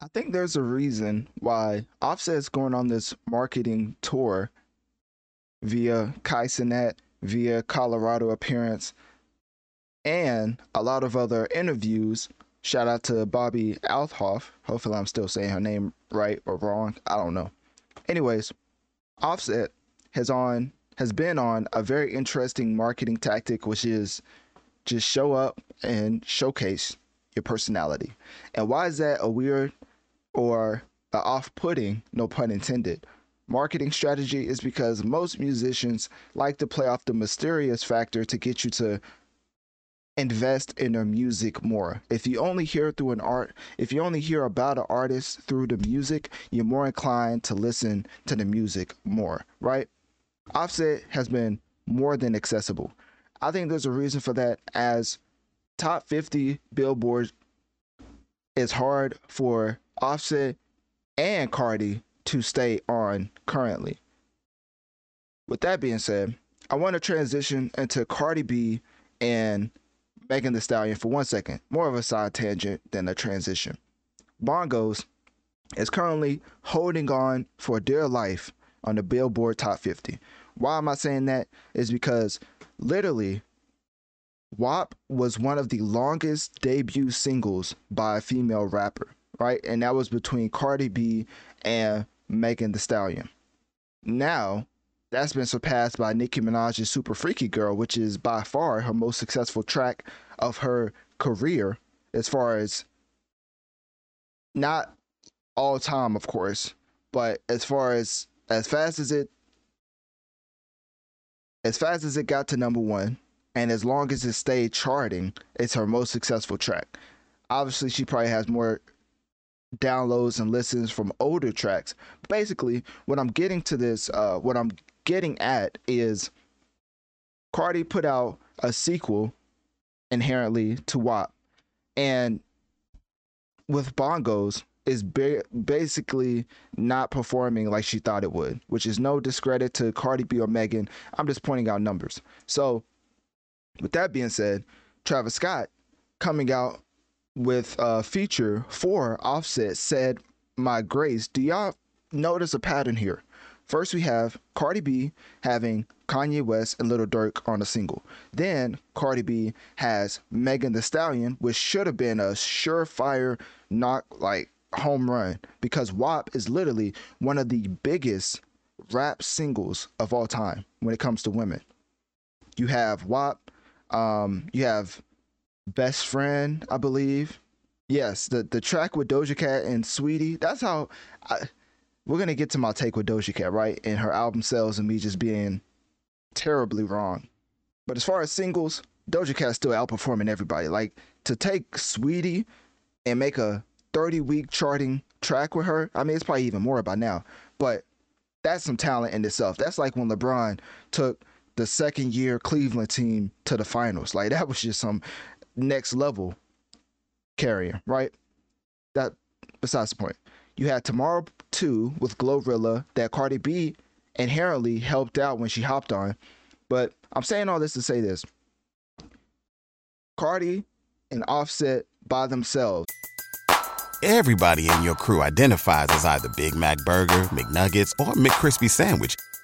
I think there's a reason why Offset's going on this marketing tour via Kai via Colorado appearance, and a lot of other interviews. Shout out to Bobbi Althoff. Hopefully, I'm still saying her name right or wrong. I don't know. Anyways, Offset has on has been on a very interesting marketing tactic, which is just show up and showcase your personality. And why is that a weird or a off-putting, no pun intended, marketing strategy is because most musicians like to play off the mysterious factor to get you to invest in their music more. If you only hear through an art, if you only hear about an artist through the music, you're more inclined to listen to the music more, right? Offset has been more than accessible. I think there's a reason for that as top 50 Billboard is hard for Offset and Cardi to stay on currently. With that being said, I want to transition into Cardi B and Megan Thee Stallion for one second. More of a side tangent than a transition. Bongos is currently holding on for dear life on the Billboard Top 50. Why am I saying that? Is because literally WAP was one of the longest debut singles by a female rapper right? And that was between Cardi B and Megan Thee Stallion. Now, that's been surpassed by Nicki Minaj's Super Freaky Girl, which is by far her most successful track of her career, as far as not all time, of course, but as far as as fast as it as fast as it got to number one, and as long as it stayed charting, it's her most successful track. Obviously, she probably has more downloads and listens from older tracks. Basically, what I'm getting to this, uh, what I'm getting at is Cardi put out a sequel inherently to WAP, and with Bongos is ba- basically not performing like she thought it would, which is no discredit to Cardi B or Megan. I'm just pointing out numbers. So, with that being said, Travis Scott coming out with a feature for Offset said, My grace, do y'all notice a pattern here? First, we have Cardi B having Kanye West and Lil Durk on a single. Then Cardi B has Megan Thee Stallion, which should have been a surefire knock like home run because WAP is literally one of the biggest rap singles of all time when it comes to women. You have WAP, um, you have Best Friend, I believe. Yes, the the track with Doja Cat and Saweetie. That's how I, we're gonna get to my take with Doja Cat, right? And her album sales and me just being terribly wrong. But as far as singles, Doja Cat's still outperforming everybody. Like to take Saweetie and make a 30 week charting track with her. I mean, it's probably even more by now, but that's some talent in itself. That's like when LeBron took the second year Cleveland team to the finals. Like that was just some next level carrier, right? That besides the point. You had Tomorrow 2 with GloRilla that Cardi B inherently helped out when she hopped on. But I'm saying all this to say this. Cardi and Offset by themselves. Everybody in your crew identifies as either Big Mac Burger, McNuggets, or McCrispy Sandwich.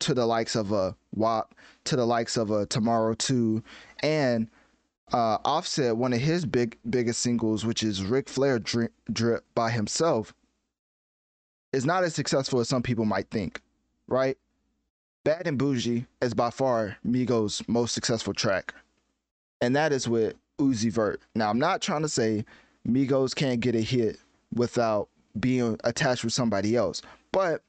to the likes of a WAP, to the likes of a Tomorrow 2, and uh, Offset, one of his big biggest singles, which is Ric Flair Drip, Drip by himself, is not as successful as some people might think, right? Bad and Boujee is by far Migos' most successful track, and that is with Uzi Vert. Now, I'm not trying to say Migos can't get a hit without being attached with somebody else, but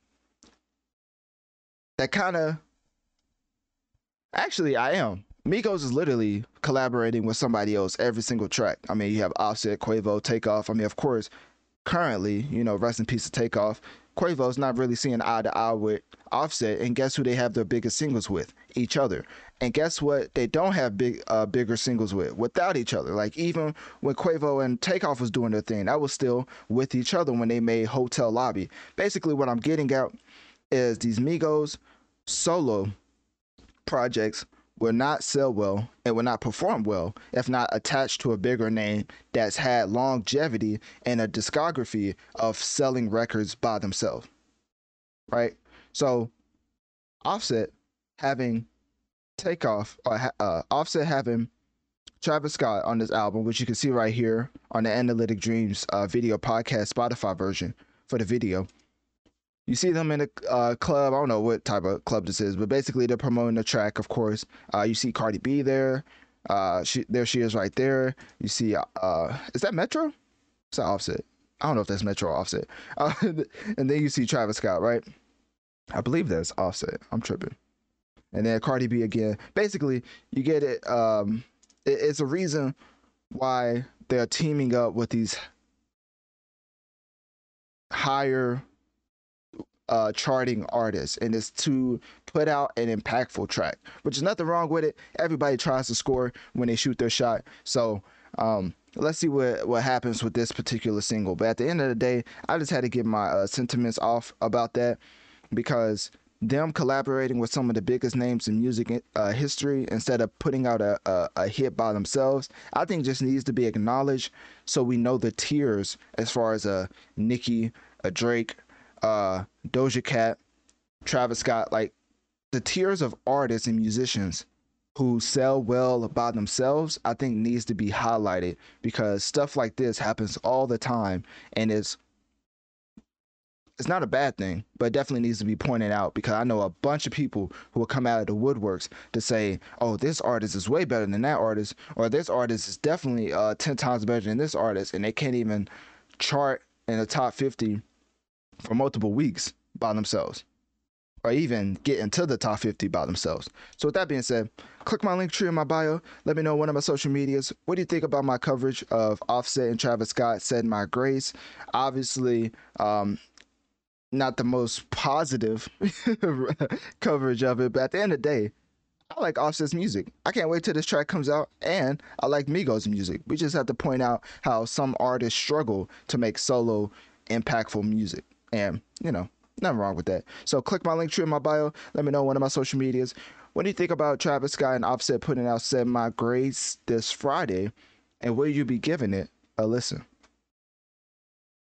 that kind of actually I am. Migos is literally collaborating with somebody else every single track. I mean, you have Offset, Quavo, Takeoff. I mean, of course, currently, you know, rest in peace to Takeoff. Quavo's not really seeing eye to eye with Offset, and guess who they have their biggest singles with? Each other. And guess what? They don't have big, uh, bigger singles with without each other. Like even when Quavo and Takeoff was doing their thing, that was still with each other when they made Hotel Lobby. Basically, what I'm getting at is these Migos solo projects will not sell well and will not perform well if not attached to a bigger name that's had longevity and a discography of selling records by themselves. Right? So, Offset having Takeoff, or uh, Offset having Travis Scott on this album, which you can see right here on the Analytic Dreamz uh, video podcast Spotify version for the video you see them in a uh, club. I don't know what type of club this is, but basically they're promoting the track. Of course, uh, you see Cardi B there. Uh, she there she is right there. You see, uh, is that Metro? Is that Offset? I don't know if that's Metro or Offset. Uh, and then you see Travis Scott, right? I believe that's Offset. I'm tripping. And then Cardi B again. Basically, you get it. Um, it, it's a reason why they're teaming up with these higher uh, charting artist and it's to put out an impactful track, which is nothing wrong with it. Everybody tries to score when they shoot their shot. So um, let's see what, what happens with this particular single. But at the end of the day, I just had to get my uh, sentiments off about that because them collaborating with some of the biggest names in music uh, history instead of putting out a, a, a, hit by themselves, I think just needs to be acknowledged so we know the tiers as far as a Nicki, a Drake, uh, Doja Cat, Travis Scott, like the tiers of artists and musicians who sell well by themselves, I think needs to be highlighted because stuff like this happens all the time and it's it's not a bad thing, but it definitely needs to be pointed out because I know a bunch of people who will come out of the woodworks to say, "Oh, this artist is way better than that artist," or "This artist is definitely uh, ten times better than this artist," and they can't even chart in the top fifty for multiple weeks by themselves or even get into the top 50 by themselves. So with that being said, click my link tree in my bio. Let me know one of my social medias. What do you think about my coverage of Offset and Travis Scott said my grace? Obviously, um, not the most positive coverage of it, but at the end of the day, I like Offset's music. I can't wait till this track comes out, and I like Migos' music. We just have to point out how some artists struggle to make solo impactful music. And, you know, nothing wrong with that. So click my link tree in my bio. Let me know one of my social medias. What do you think about Travis Scott and Offset putting out Said My Grace this Friday? And will you be giving it a listen?